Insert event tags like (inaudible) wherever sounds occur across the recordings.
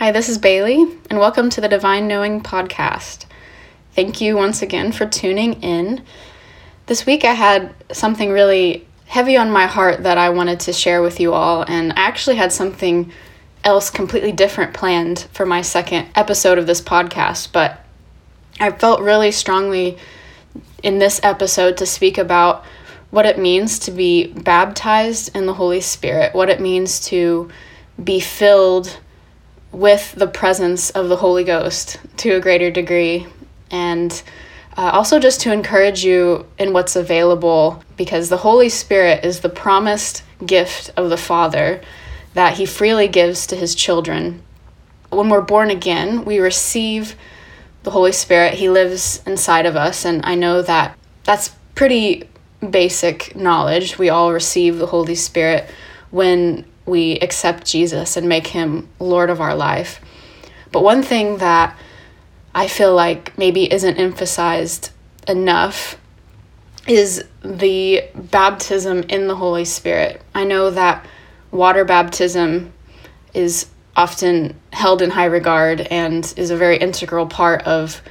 Hi, this is Bailey, and welcome to the Divine Knowing Podcast. Thank you once again for tuning in. This week I had something really heavy on my heart that I wanted to share with you all, and I actually had something else completely different planned for my second episode of this podcast, but I felt really strongly in this episode to speak about what it means to be baptized in the Holy Spirit, what it means to be filled with the presence of the Holy Ghost to a greater degree. And uh, also just to encourage you in what's available because the Holy Spirit is the promised gift of the Father that He freely gives to His children. When we're born again, we receive the Holy Spirit. He lives inside of us. And I know that that's pretty basic knowledge. We all receive the Holy Spirit when we accept Jesus and make him Lord of our life. But one thing that I feel like maybe isn't emphasized enough is the baptism in the Holy Spirit. I know that water baptism is often held in high regard and is a very integral part of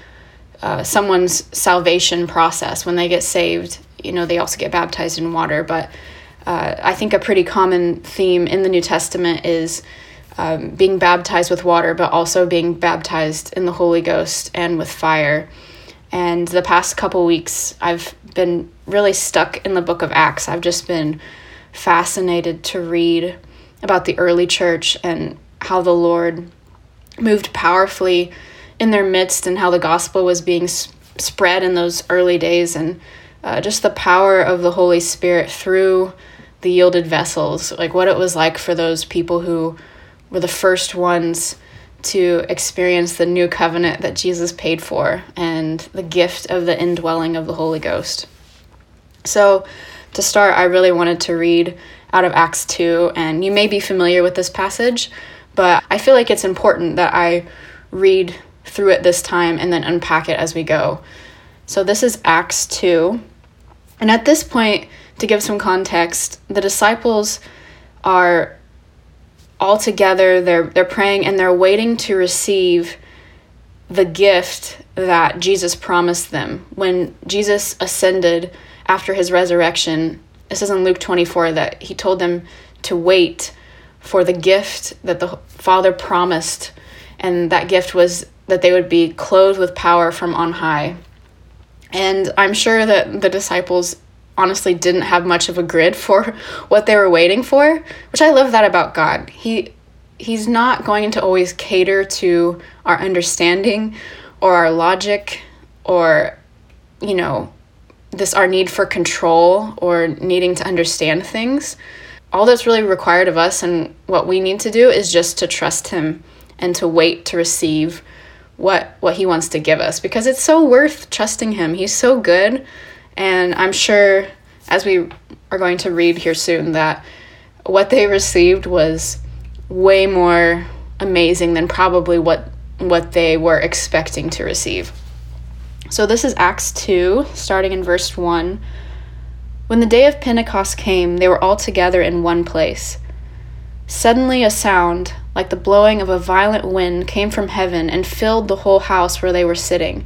uh, someone's salvation process. When they get saved, you know, they also get baptized in water, but uh, I think a pretty common theme in the New Testament is um, being baptized with water, but also being baptized in the Holy Ghost and with fire. And the past couple weeks, I've been really stuck in the book of Acts. I've just been fascinated to read about the early church and how the Lord moved powerfully in their midst and how the gospel was being spread in those early days and uh, just the power of the Holy Spirit through the yielded vessels, like what it was like for those people who were the first ones to experience the new covenant that Jesus paid for and the gift of the indwelling of the Holy Ghost. So, to start, I really wanted to read out of Acts 2, and you may be familiar with this passage, but I feel like it's important that I read through it this time and then unpack it as we go. So, this is Acts 2. And at this point, to give some context, the disciples are all together, they're they're praying and they're waiting to receive the gift that Jesus promised them. When Jesus ascended after his resurrection, it says in Luke 24 that he told them to wait for the gift that the Father promised, and that gift was that they would be clothed with power from on high. And I'm sure that the disciples honestly didn't have much of a grid (laughs) for what they were waiting for, which I love that about God. He he's not going to always cater to our understanding or our logic or you know, this our need for control or needing to understand things. All that's really required of us and what we need to do is just to trust him and to wait to receive what what he wants to give us because it's so worth trusting him. He's so good and I'm sure, as we are going to read here soon, that what they received was way more amazing than probably what what they were expecting to receive. So this is Acts 2, starting in verse 1. When the day of Pentecost came, they were all together in one place. Suddenly a sound, like the blowing of a violent wind, came from heaven and filled the whole house where they were sitting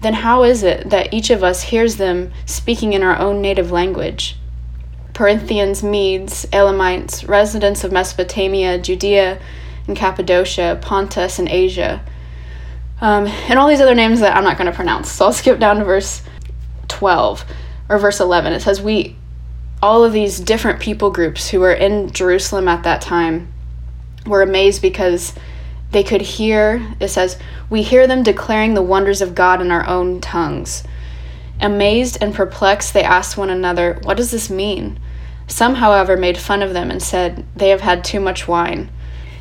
Then how is it that each of us hears them speaking in our own native language? Parthians, Medes, Elamites, residents of Mesopotamia, Judea and Cappadocia, Pontus and Asia, um, and all these other names that I'm not going to pronounce. So I'll skip down to verse 12 or verse 11. It says, We, all of these different people groups who were in Jerusalem at that time, were amazed because they could hear, it says, we hear them declaring the wonders of God in our own tongues. Amazed and perplexed, they asked one another, What does this mean? Some, however, made fun of them and said, They have had too much wine.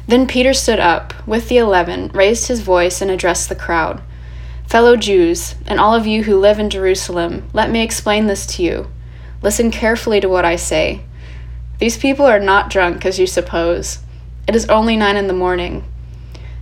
Then Peter stood up with the eleven, raised his voice, and addressed the crowd. Fellow Jews, and all of you who live in Jerusalem, let me explain this to you. Listen carefully to what I say. These people are not drunk, as you suppose. It is only nine in the morning.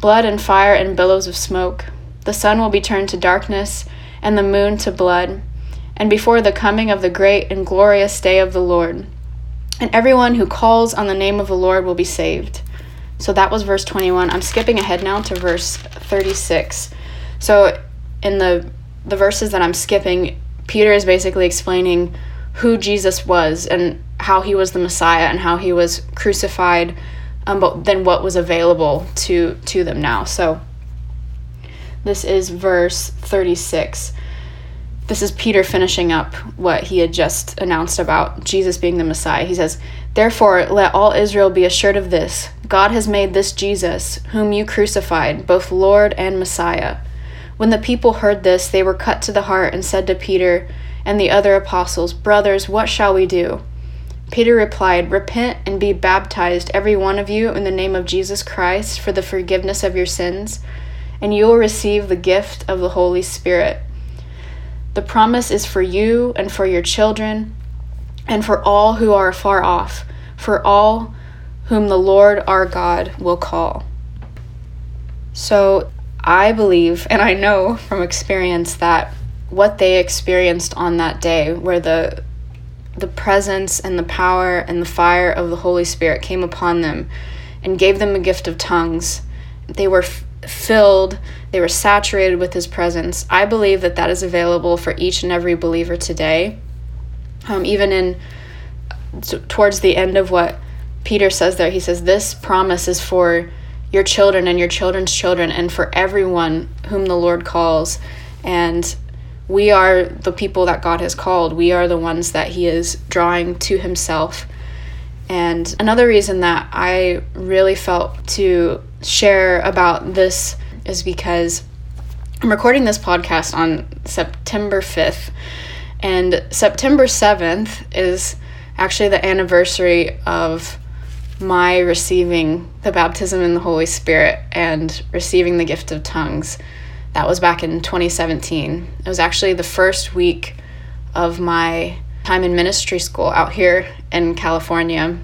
blood and fire and billows of smoke. The sun will be turned to darkness, and the moon to blood, and before the coming of the great and glorious day of the Lord. And everyone who calls on the name of the Lord will be saved. So that was verse 21. I'm skipping ahead now to verse 36. So in the the verses that I'm skipping, Peter is basically explaining who Jesus was and how he was the Messiah and how he was crucified, um, but then what was available to to them now. So this is verse 36. This is Peter finishing up what he had just announced about Jesus being the Messiah. He says, Therefore, let all Israel be assured of this God has made this Jesus, whom you crucified, both Lord and Messiah. When the people heard this, they were cut to the heart and said to Peter and the other apostles, Brothers, what shall we do? Peter replied, Repent and be baptized, every one of you, in the name of Jesus Christ, for the forgiveness of your sins, and you will receive the gift of the Holy Spirit. The promise is for you and for your children, and for all who are far off, for all whom the Lord our God will call. So, I believe, and I know from experience, that what they experienced on that day, where the the presence and the power and the fire of the Holy Spirit came upon them and gave them a gift of tongues, they were f- filled, they were saturated with His presence. I believe that that is available for each and every believer today. Um, even in t- towards the end of what Peter says there, he says, This promise is for your children and your children's children and for everyone whom the Lord calls. And we are the people that God has called. We are the ones that He is drawing to Himself. And another reason that I really felt to share about this is because I'm recording this podcast on September 5th, and September 7th is actually the anniversary of my receiving the baptism in the Holy Spirit and receiving the gift of tongues. That was back in 2017. It was actually the first week of my time in ministry school out here in California.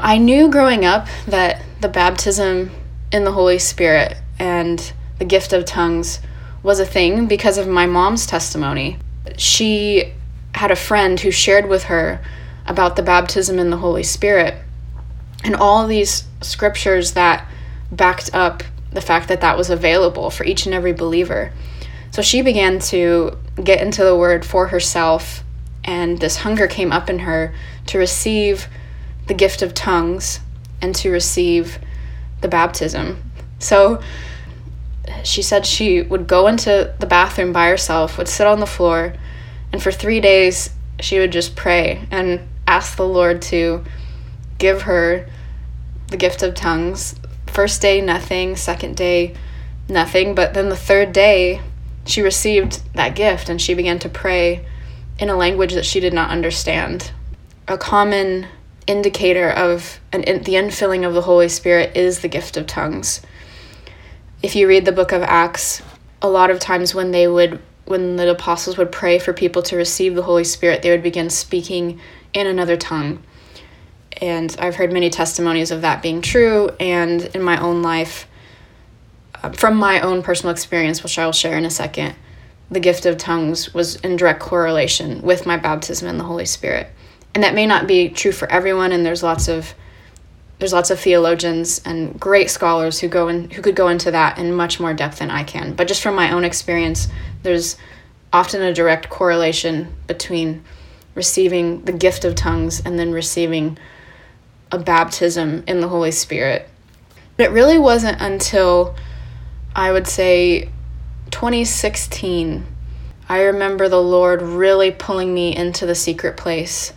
I knew growing up that the baptism in the Holy Spirit and the gift of tongues was a thing because of my mom's testimony. She had a friend who shared with her about the baptism in the Holy Spirit and all these scriptures that backed up the fact that that was available for each and every believer. So she began to get into the word for herself, and this hunger came up in her to receive the gift of tongues and to receive the baptism. So she said she would go into the bathroom by herself, would sit on the floor, and for three days she would just pray and ask the Lord to give her the gift of tongues. First day, nothing. Second day, nothing. But then the third day, she received that gift and she began to pray in a language that she did not understand. A common indicator of an, the infilling of the Holy Spirit is the gift of tongues. If you read the book of Acts, a lot of times when they would when the apostles would pray for people to receive the Holy Spirit, they would begin speaking in another tongue. And I've heard many testimonies of that being true. And in my own life, uh, from my own personal experience, which I will share in a second, the gift of tongues was in direct correlation with my baptism in the Holy Spirit. And that may not be true for everyone, and there's lots of there's lots of theologians and great scholars who go in who could go into that in much more depth than I can. But just from my own experience, there's often a direct correlation between receiving the gift of tongues and then receiving a baptism in the Holy Spirit. But it really wasn't until I would say 2016, I remember the Lord really pulling me into the secret place.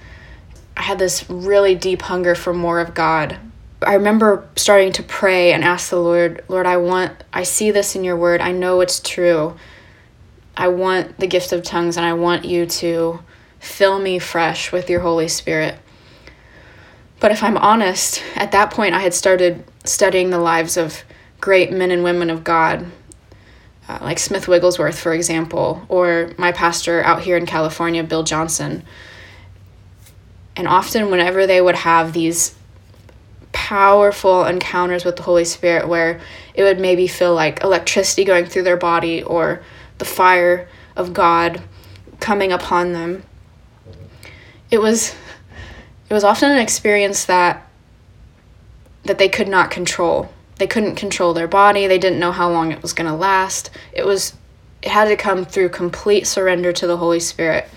I had this really deep hunger for more of God. I remember starting to pray and ask the Lord, Lord, I want, I see this in your word. I know it's true. I want the gift of tongues and I want you to fill me fresh with your Holy Spirit. But if I'm honest, at that point I had started studying the lives of great men and women of God, uh, like Smith Wigglesworth, for example, or my pastor out here in California, Bill Johnson. And often, whenever they would have these powerful encounters with the Holy Spirit, where it would maybe feel like electricity going through their body or the fire of God coming upon them, it was was often an experience that that they could not control. They couldn't control their body. They didn't know how long it was going to last. It was it had to come through complete surrender to the Holy Spirit.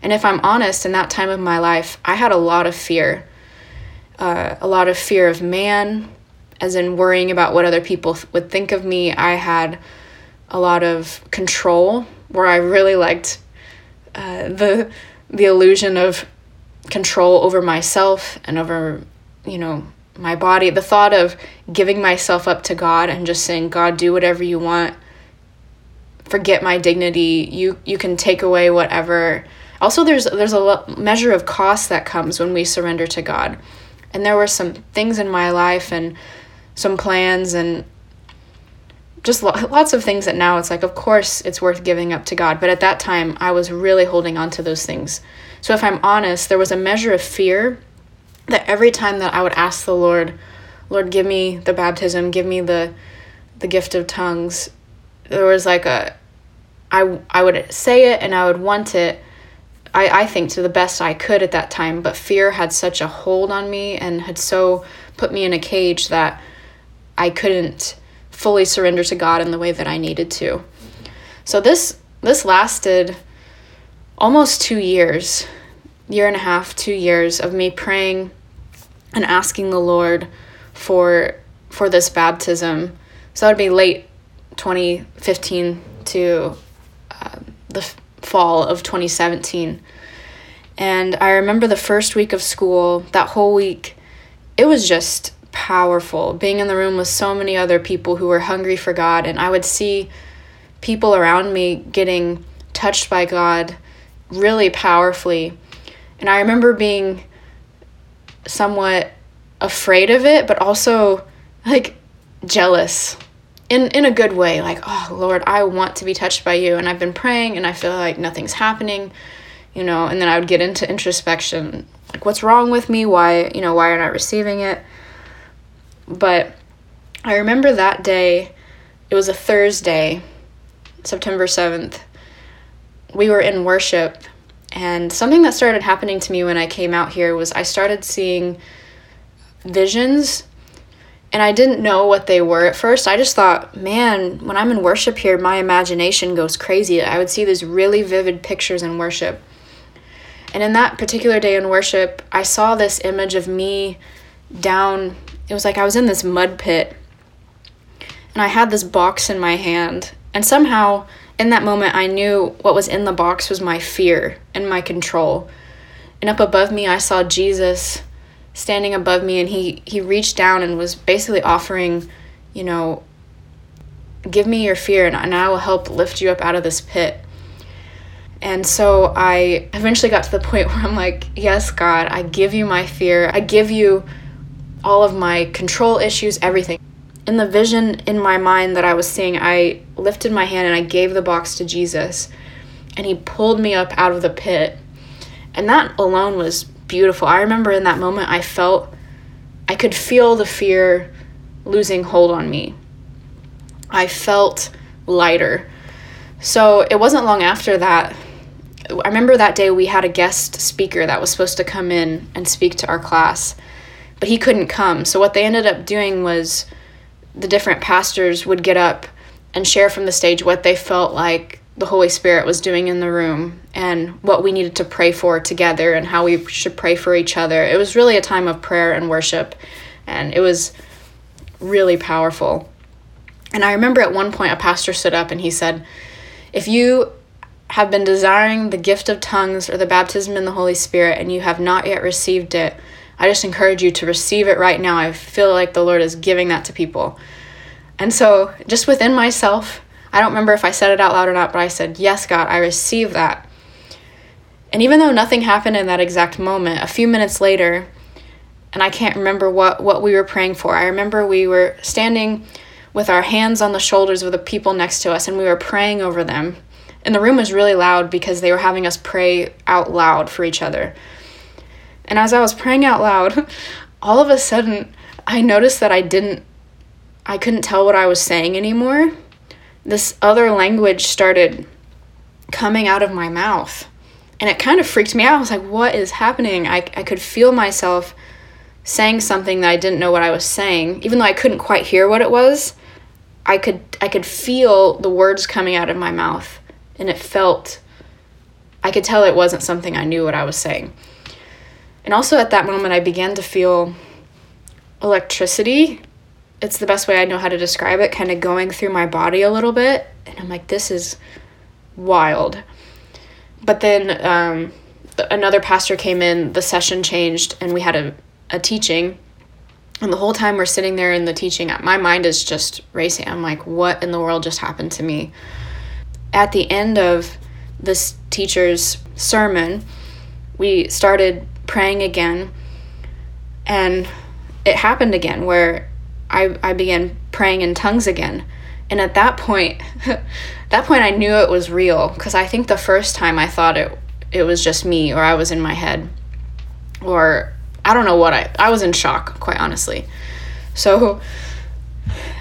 And if I'm honest, in that time of my life, I had a lot of fear. Uh, a lot of fear of man, as in worrying about what other people th- would think of me. I had a lot of control, where I really liked uh, the the illusion of control over myself and over, you know, my body. The thought of giving myself up to God and just saying, God, do whatever you want. Forget my dignity. You you can take away whatever. Also, there's there's a measure of cost that comes when we surrender to God, and there were some things in my life and some plans and just lots of things that now it's like, of course, it's worth giving up to God. But at that time, I was really holding on to those things. So if I'm honest, there was a measure of fear that every time that I would ask the Lord, Lord, give me the baptism, give me the the gift of tongues, there was like a I I would say it and I would want it. I, I think to the best I could at that time, but fear had such a hold on me and had so put me in a cage that I couldn't fully surrender to God in the way that I needed to. So this this lasted almost 2 years, year and a half, 2 years of me praying and asking the Lord for for this baptism. So that would be late 2015 to uh, the f- fall of 2017. And I remember the first week of school, that whole week, it was just powerful being in the room with so many other people who were hungry for God and I would see people around me getting touched by God really powerfully. And I remember being somewhat afraid of it but also like jealous in in a good way like oh lord i want to be touched by you and i've been praying and i feel like nothing's happening you know and then i would get into introspection like what's wrong with me why you know why am i not receiving it but I remember that day, it was a Thursday, September 7th. We were in worship, and something that started happening to me when I came out here was I started seeing visions and I didn't know what they were at first. I just thought, man, when I'm in worship here, my imagination goes crazy. I would see these really vivid pictures in worship. And in that particular day in worship, I saw this image of me down it was like I was in this mud pit and I had this box in my hand. And somehow, in that moment, I knew what was in the box was my fear and my control. And up above me, I saw Jesus standing above me, and he, he reached down and was basically offering, you know, give me your fear, and, and I will help lift you up out of this pit. And so I eventually got to the point (laughs) where I'm like, Yes, God, I give you my fear. I give you all of my control issues, everything. In the vision in my mind that I was seeing, I lifted my hand and I gave the box to Jesus, and He pulled me up out of the pit. And that alone was beautiful. I remember in that moment, I felt, I could feel the fear losing hold on me. I felt lighter. So it wasn't long after that. I remember that day we had a guest speaker that was supposed to come in and speak to our class but he couldn't come. So what they ended up doing was the different pastors would get up and share from the stage what they felt like the Holy Spirit was doing in the room and what we needed to pray for together and how we should pray for each other. It was really a time of prayer and worship, and it was really powerful. And I remember at one point a pastor stood up and he said, If you have been desiring the gift of tongues or the baptism in the Holy Spirit and you have not yet received it, I just encourage you to receive it right now. I feel like the Lord is giving that to people. And so, just within myself, I don't remember if I said it out loud or not, but I said, Yes, God, I receive that. And even though nothing happened in that exact moment, a few minutes later, and I can't remember what, what we were praying for, I remember we were standing with our hands on the shoulders of the people next to us and we were praying over them. And the room was really loud because they were having us pray out loud for each other. And as I was praying out loud, (laughs) all of a sudden I noticed that I didn't I couldn't tell what I was saying anymore. This other language started coming out of my mouth. And it kind of freaked me out. I was like, what is happening? I, I could feel myself saying something that I didn't know what I was saying, even though I couldn't quite hear what it was. I could I could feel the words coming out of my mouth and it felt I could tell it wasn't something I knew what I was saying. And also at that moment I began to feel electricity. It's the best way I know how to describe it, kind of going through my body a little bit and I'm like this is wild. But then um, another pastor came in, the session changed and we had a a teaching and the whole time we're sitting there in the teaching, my mind is just racing. I'm like, what in the world just happened to me? At the end of this teacher's sermon, we started praying again. And it happened again where I, I began praying in tongues again. And at that point, (laughs) that point I knew it was real because I think the first time I thought it it was just me or I was in my head or I don't know what I I was in shock, quite honestly. So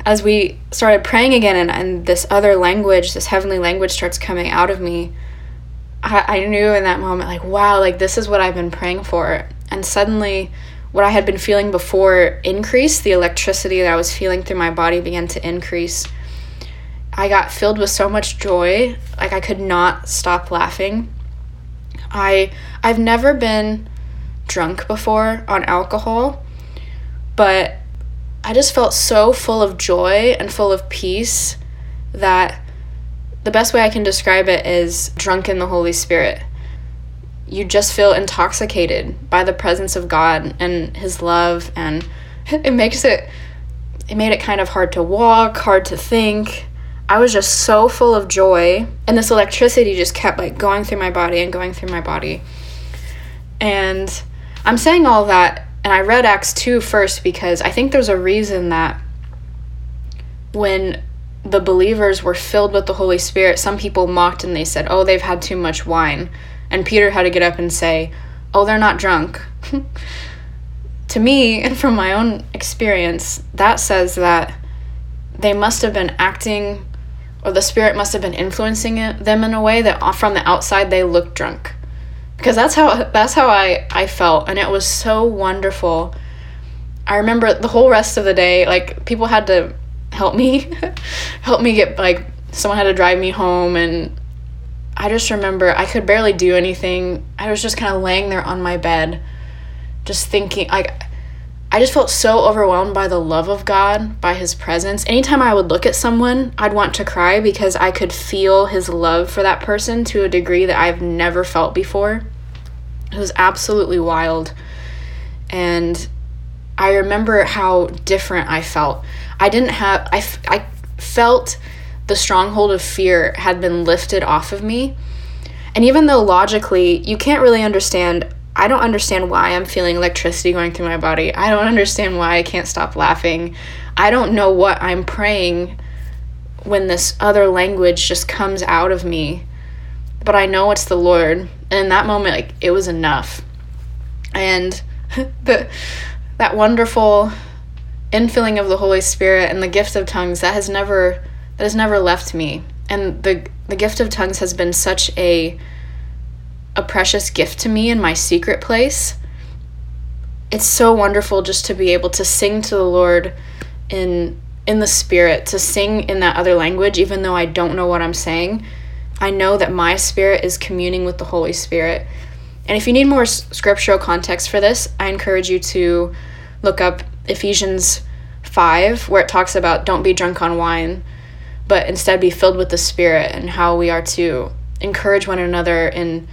as we started praying again and, and this other language, this heavenly language starts coming out of me, I, I knew in that moment, like, wow, like this is what I've been praying for. And suddenly what I had been feeling before increased, the electricity that I was feeling through my body began to increase. I got filled with so much joy, like I could not stop laughing. I I've never been drunk before on alcohol, but I just felt so full of joy and full of peace that the best way I can describe it is drunk in the Holy Spirit. You just feel intoxicated by the presence of God and His love, and (laughs) it makes it, it made it kind of hard to walk, hard to think. I was just so full of joy, and this electricity just kept like going through my body and going through my body. And I'm saying all that, and I read Acts 2 first because I think there's a reason that when the believers were filled with the Holy Spirit, some people mocked and they said, Oh, they've had too much wine. And Peter had to get up and say, Oh, they're not drunk. (laughs) to me, and from my own experience, that says that they must have been acting, or the Spirit must have been influencing it, them in a way that uh, from the outside they looked drunk because that's how that's how I I felt and it was so wonderful. I remember the whole rest of the day like people had to help me (laughs) help me get like someone had to drive me home and I just remember I could barely do anything. I was just kind of laying there on my bed just thinking like I just felt so overwhelmed by the love of God, by his presence. Anytime I would look at someone, I'd want to cry because I could feel his love for that person to a degree that I've never felt before. It was absolutely wild. And I remember how different I felt. I didn't have, I, I felt the stronghold of fear had been lifted off of me. And even though logically you can't really understand, I don't understand why I'm feeling electricity going through my body. I don't understand why I can't stop laughing. I don't know what I'm praying when this other language just comes out of me. But I know it's the Lord and in that moment like it was enough and (laughs) the that wonderful infilling of the holy spirit and the gift of tongues that has never that has never left me. And the the gift of tongues has been such a a precious gift to me in my secret place. It's so wonderful just to be able to sing to the lord in in the spirit to sing in that other language even though i don't know what i'm saying. I know that my spirit is communing with the Holy Spirit. And if you need more scriptural context for this, I encourage you to look up Ephesians 5, where it talks about don't be drunk on wine, but instead be filled with the Spirit and how we are to encourage one another in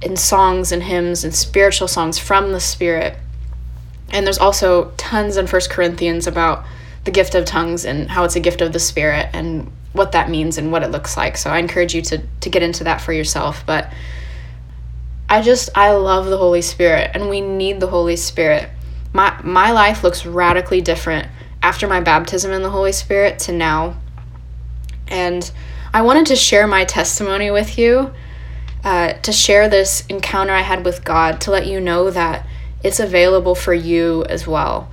in songs and hymns and spiritual songs from the Spirit. And there's also tons in First Corinthians about the gift of tongues and how it's a gift of the Spirit and what that means and what it looks like. So I encourage you to to get into that for yourself. But I just I love the Holy Spirit and we need the Holy Spirit. My my life looks radically different after my baptism in the Holy Spirit to now. And I wanted to share my testimony with you, uh, to share this encounter I had with God, to let you know that it's available for you as well.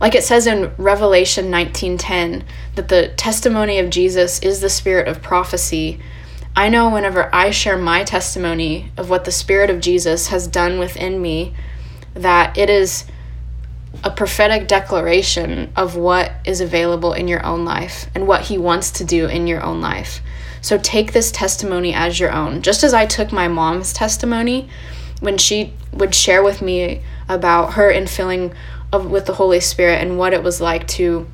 Like it says in Revelation 19:10 that the testimony of Jesus is the spirit of prophecy. I know whenever I share my testimony of what the spirit of Jesus has done within me that it is a prophetic declaration of what is available in your own life and what he wants to do in your own life. So take this testimony as your own. Just as I took my mom's testimony when she would share with me about her infilling of with the Holy Spirit and what it was like to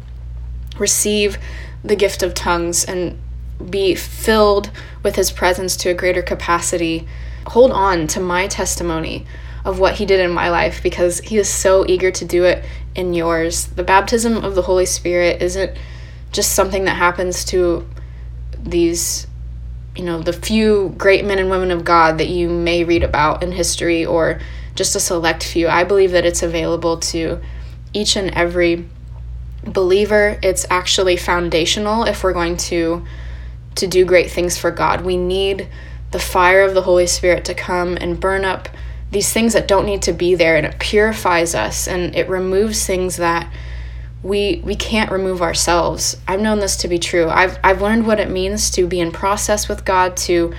receive the gift of tongues and be filled with his presence to a greater capacity. Hold on to my testimony of what he did in my life because he is so eager to do it in yours. The baptism of the Holy Spirit isn't just something that happens to these you know the few great men and women of God that you may read about in history or just a select few. I believe that it's available to each and every believer. It's actually foundational if we're going to to do great things for God. We need the fire of the Holy Spirit to come and burn up these things that don't need to be there and it purifies us and it removes things that we we can't remove ourselves. I've known this to be true. I've I've learned what it means to be in process with God to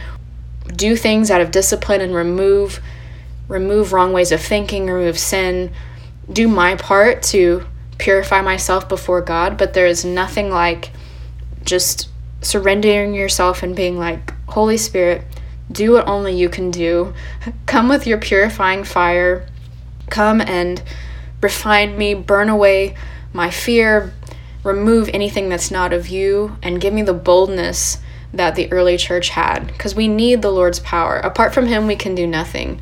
do things out of discipline and remove remove wrong ways of thinking, remove sin, do my part to purify myself before God, but there is nothing like just surrendering yourself and being like, Holy Spirit, do what only you can do. Come with your purifying fire. Come and refine me, burn away my fear, remove anything that's not of you, and give me the boldness that the early church had. Because we need the Lord's power. Apart from Him, we can do nothing.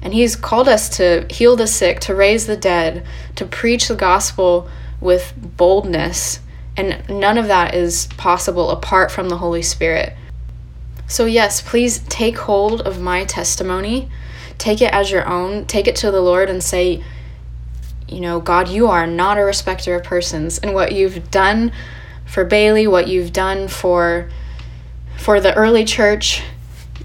And He's called us to heal the sick, to raise the dead, to preach the gospel with boldness. And none of that is possible apart from the Holy Spirit. So, yes, please take hold of my testimony. Take it as your own. Take it to the Lord and say, you know, God, you are not a respecter of persons. And what you've done for Bailey, what you've done for for the early church,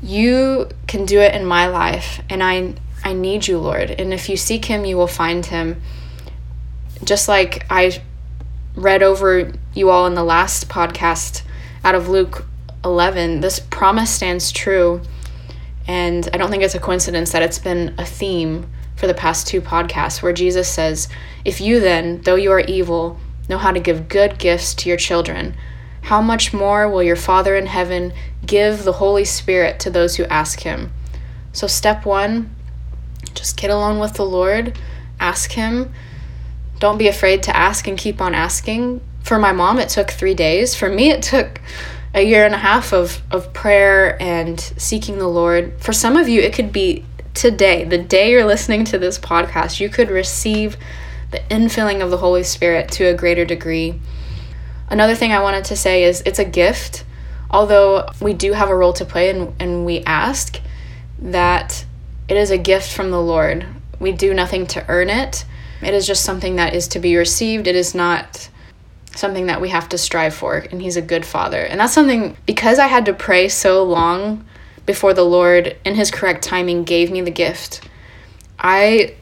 you can do it in my life. And I I need you, Lord. And if you seek him, you will find him. Just like I read over you all in the last podcast out of Luke 11, this promise stands true. And I don't think it's a coincidence that it's been a theme for the past two podcasts where Jesus says, If you then, though you are evil, know how to give good gifts to your children, how much more will your Father in heaven give the Holy Spirit to those who ask him? So, step one, just get alone with the Lord, ask Him. Don't be afraid to ask and keep on asking. For my mom, it took three days. For me, it took a year and a half of, of prayer and seeking the Lord. For some of you, it could be today, the day you're listening to this podcast, you could receive the infilling of the Holy Spirit to a greater degree. Another thing I wanted to say is it's a gift. Although we do have a role to play and, and we ask that it is a gift from the Lord. We do nothing to earn it. It is just something that is to be received. It is not something that we have to strive for. And He's a good Father. And that's something, because I had to pray so long before the Lord, in His correct timing, gave me the gift, I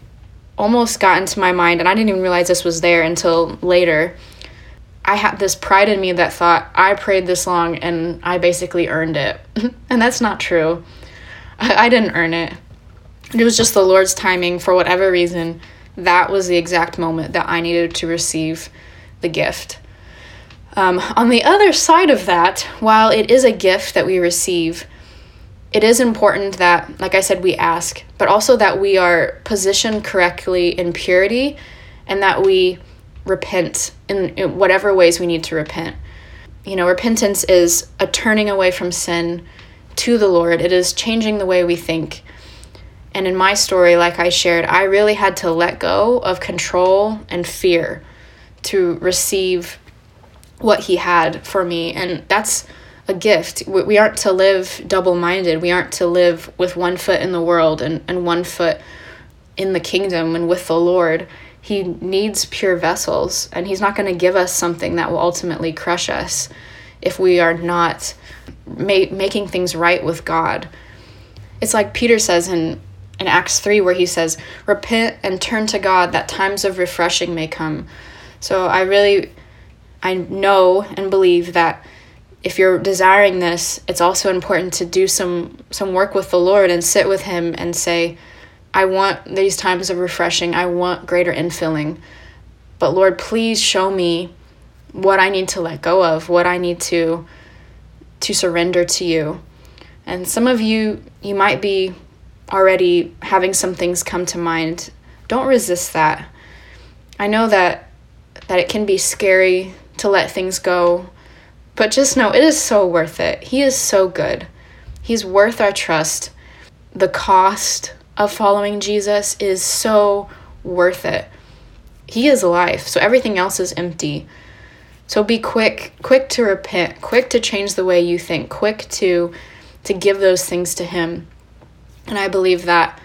almost got into my mind, and I didn't even realize this was there until later. I had this pride in me that thought, I prayed this long and I basically earned it. (laughs) and that's not true. I, I didn't earn it. It was just the Lord's timing for whatever reason. That was the exact moment that I needed to receive the gift. Um, on the other side of that, while it is a gift that we receive, it is important that, like I said, we ask, but also that we are positioned correctly in purity and that we repent in, in whatever ways we need to repent. You know, repentance is a turning away from sin to the Lord, it is changing the way we think. And in my story, like I shared, I really had to let go of control and fear to receive what He had for me. And that's a gift. We aren't to live double minded. We aren't to live with one foot in the world and, and one foot in the kingdom and with the Lord. He needs pure vessels, and He's not going to give us something that will ultimately crush us if we are not ma- making things right with God. It's like Peter says in, in Acts 3, where he says, Repent and turn to God that times of refreshing may come. So I really, I know and believe that if you're desiring this, it's also important to do some some work with the Lord and sit with him and say, I want these times of refreshing. I want greater infilling. But Lord, please show me what I need to let go of, what I need to to surrender to you. And some of you you might be already having some things come to mind. Don't resist that. I know that that it can be scary to let things go, but just know it is so worth it. He is so good. He's worth our trust. The cost of following Jesus is so worth it. He is life, so everything else is empty. So be quick, quick to repent, quick to change the way you think, quick to to give those things to him. And I believe that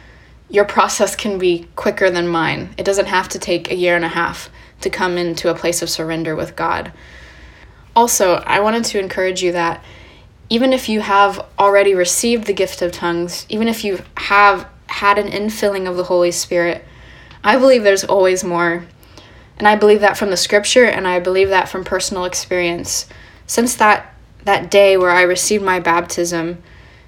your process can be quicker than mine. It doesn't have to take a year and a half to come into a place of surrender with God. Also, I wanted to encourage you that even if you have already received the gift of tongues, even if you have had an infilling of the Holy Spirit, I believe there's always more. And I believe that from the scripture and I believe that from personal experience. Since that that day where I received my baptism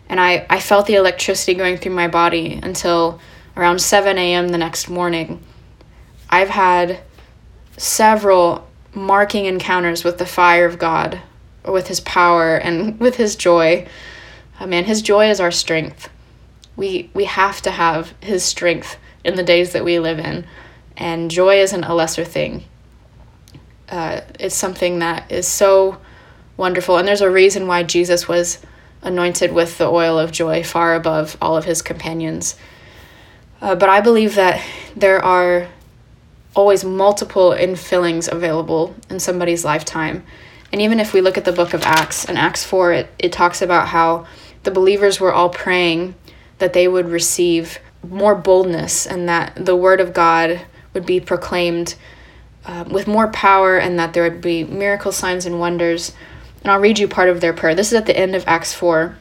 and I, I felt the electricity going through my body until around 7 a.m. the next morning, I've had several marking encounters with the fire of God, with His power and (laughs) with His joy. Oh, man, His joy is our strength. We we have to have His strength in the days that we live in and joy isn't a lesser thing. Uh, it's something that is so wonderful, and there's a reason why Jesus was anointed with the oil of joy far above all of his companions. Uh, but I believe that there are always multiple infillings available in somebody's lifetime. And even if we look at the book of Acts, in Acts 4, it, it talks about how the believers were all praying that they would receive more boldness and that the word of God would be proclaimed uh, with more power and that there would be miracle signs and wonders. And I'll read you part of their prayer. This is at the end of Acts 4.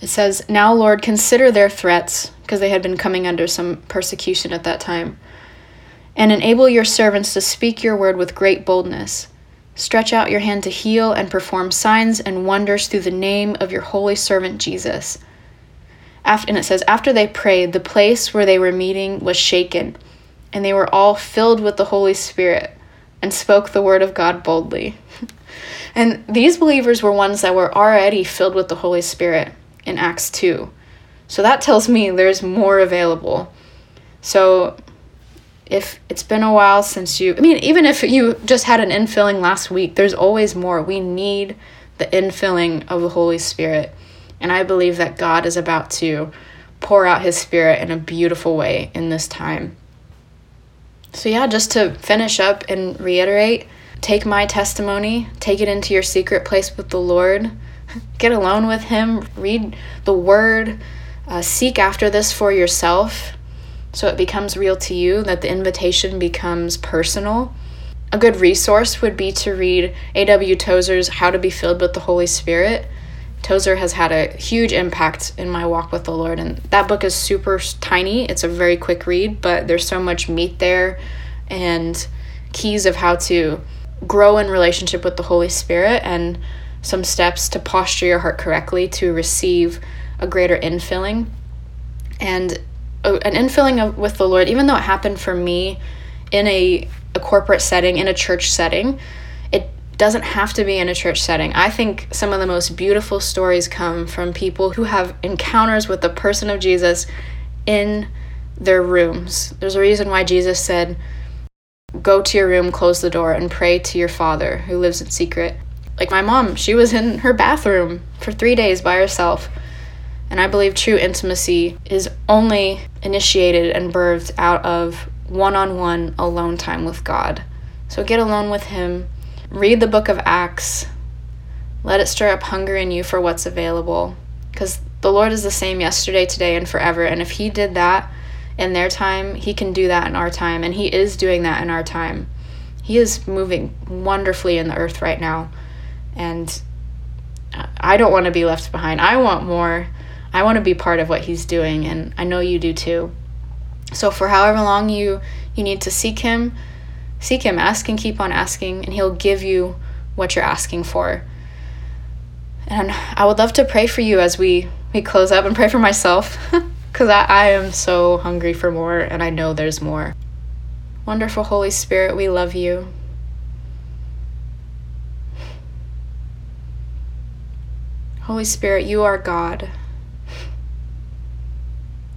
It says, Now, Lord, consider their threats, because they had been coming under some persecution at that time, and enable your servants to speak your word with great boldness. Stretch out your hand to heal and perform signs and wonders through the name of your holy servant Jesus. After, and it says, After they prayed, the place where they were meeting was shaken and they were all filled with the Holy Spirit and spoke the word of God boldly. And these believers were ones that were already filled with the Holy Spirit in Acts 2. So that tells me there's more available. So if it's been a while since you, I mean, even if you just had an infilling last week, there's always more. We need the infilling of the Holy Spirit. And I believe that God is about to pour out his spirit in a beautiful way in this time. So, yeah, just to finish up and reiterate take my testimony, take it into your secret place with the Lord, get alone with Him, read the Word, uh, seek after this for yourself so it becomes real to you, that the invitation becomes personal. A good resource would be to read A.W. Tozer's How to Be Filled with the Holy Spirit. Tozer has had a huge impact in my walk with the Lord. And that book is super tiny. It's a very quick read, but there's so much meat there and keys of how to grow in relationship with the Holy Spirit and some steps to posture your heart correctly to receive a greater infilling. And an infilling of, with the Lord, even though it happened for me in a, a corporate setting, in a church setting, it doesn't have to be in a church setting. I think some of the most beautiful stories come from people who have encounters with the person of Jesus in their rooms. There's a reason why Jesus said, go to your room, close the door, and pray to your father who lives in secret. Like my mom, she was in her bathroom for three days by herself. And I believe true intimacy is only initiated and birthed out of one on one alone time with God. So get alone with Him, read the book of Acts, let it stir up hunger in you for what's available. Because the Lord is the same yesterday, today, and forever. And if He did that in their time, He can do that in our time. And He is doing that in our time. He is moving wonderfully in the earth right now. And I don't want to be left behind. I want more. I want to be part of what He's doing. And I know you do too. So, for however long you, you need to seek Him, seek Him, ask and keep on asking, and He'll give you what you're asking for. And I would love to pray for you as we, we close up and pray for myself (laughs) because I, I am so hungry for more and I know there's more. Wonderful Holy Spirit, we love you. Holy Spirit, you are God.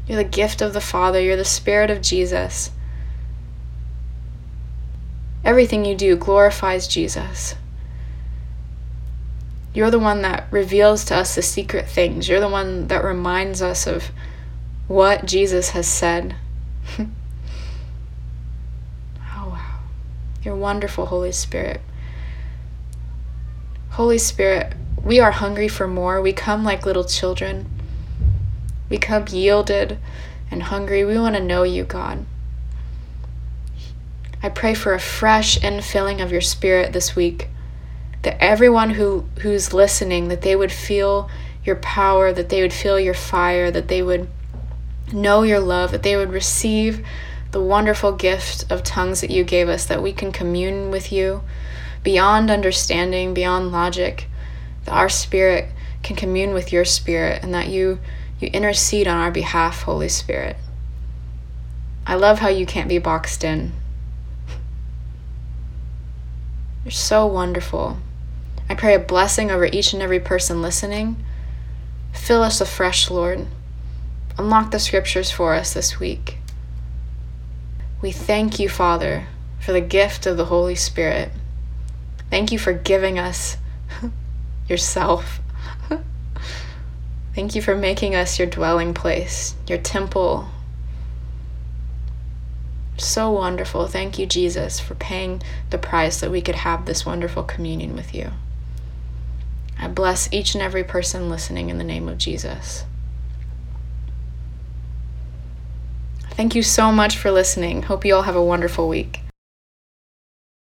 You're the gift of the Father, you're the Spirit of Jesus. Everything you do glorifies Jesus. You're the one that reveals to us the secret things. You're the one that reminds us of what Jesus has said. (laughs) oh, wow. You're wonderful, Holy Spirit. Holy Spirit, we are hungry for more. We come like little children. We come yielded and hungry. We want to know you, God. I pray for a fresh infilling of your spirit this week that everyone who who's listening that they would feel your power that they would feel your fire that they would know your love that they would receive the wonderful gift of tongues that you gave us that we can commune with you beyond understanding beyond logic that our spirit can commune with your spirit and that you you intercede on our behalf holy spirit i love how you can't be boxed in you're so wonderful I pray a blessing over each and every person listening. Fill us afresh, Lord. Unlock the scriptures for us this week. We thank you, Father, for the gift of the Holy Spirit. Thank you for giving us (laughs) yourself. (laughs) Thank you for making us your dwelling place, your temple. So wonderful. Thank you, Jesus, for paying the price that we could have this wonderful communion with you. I bless each and every person listening in the name of Jesus. Thank you so much for listening. Hope you all have a wonderful week.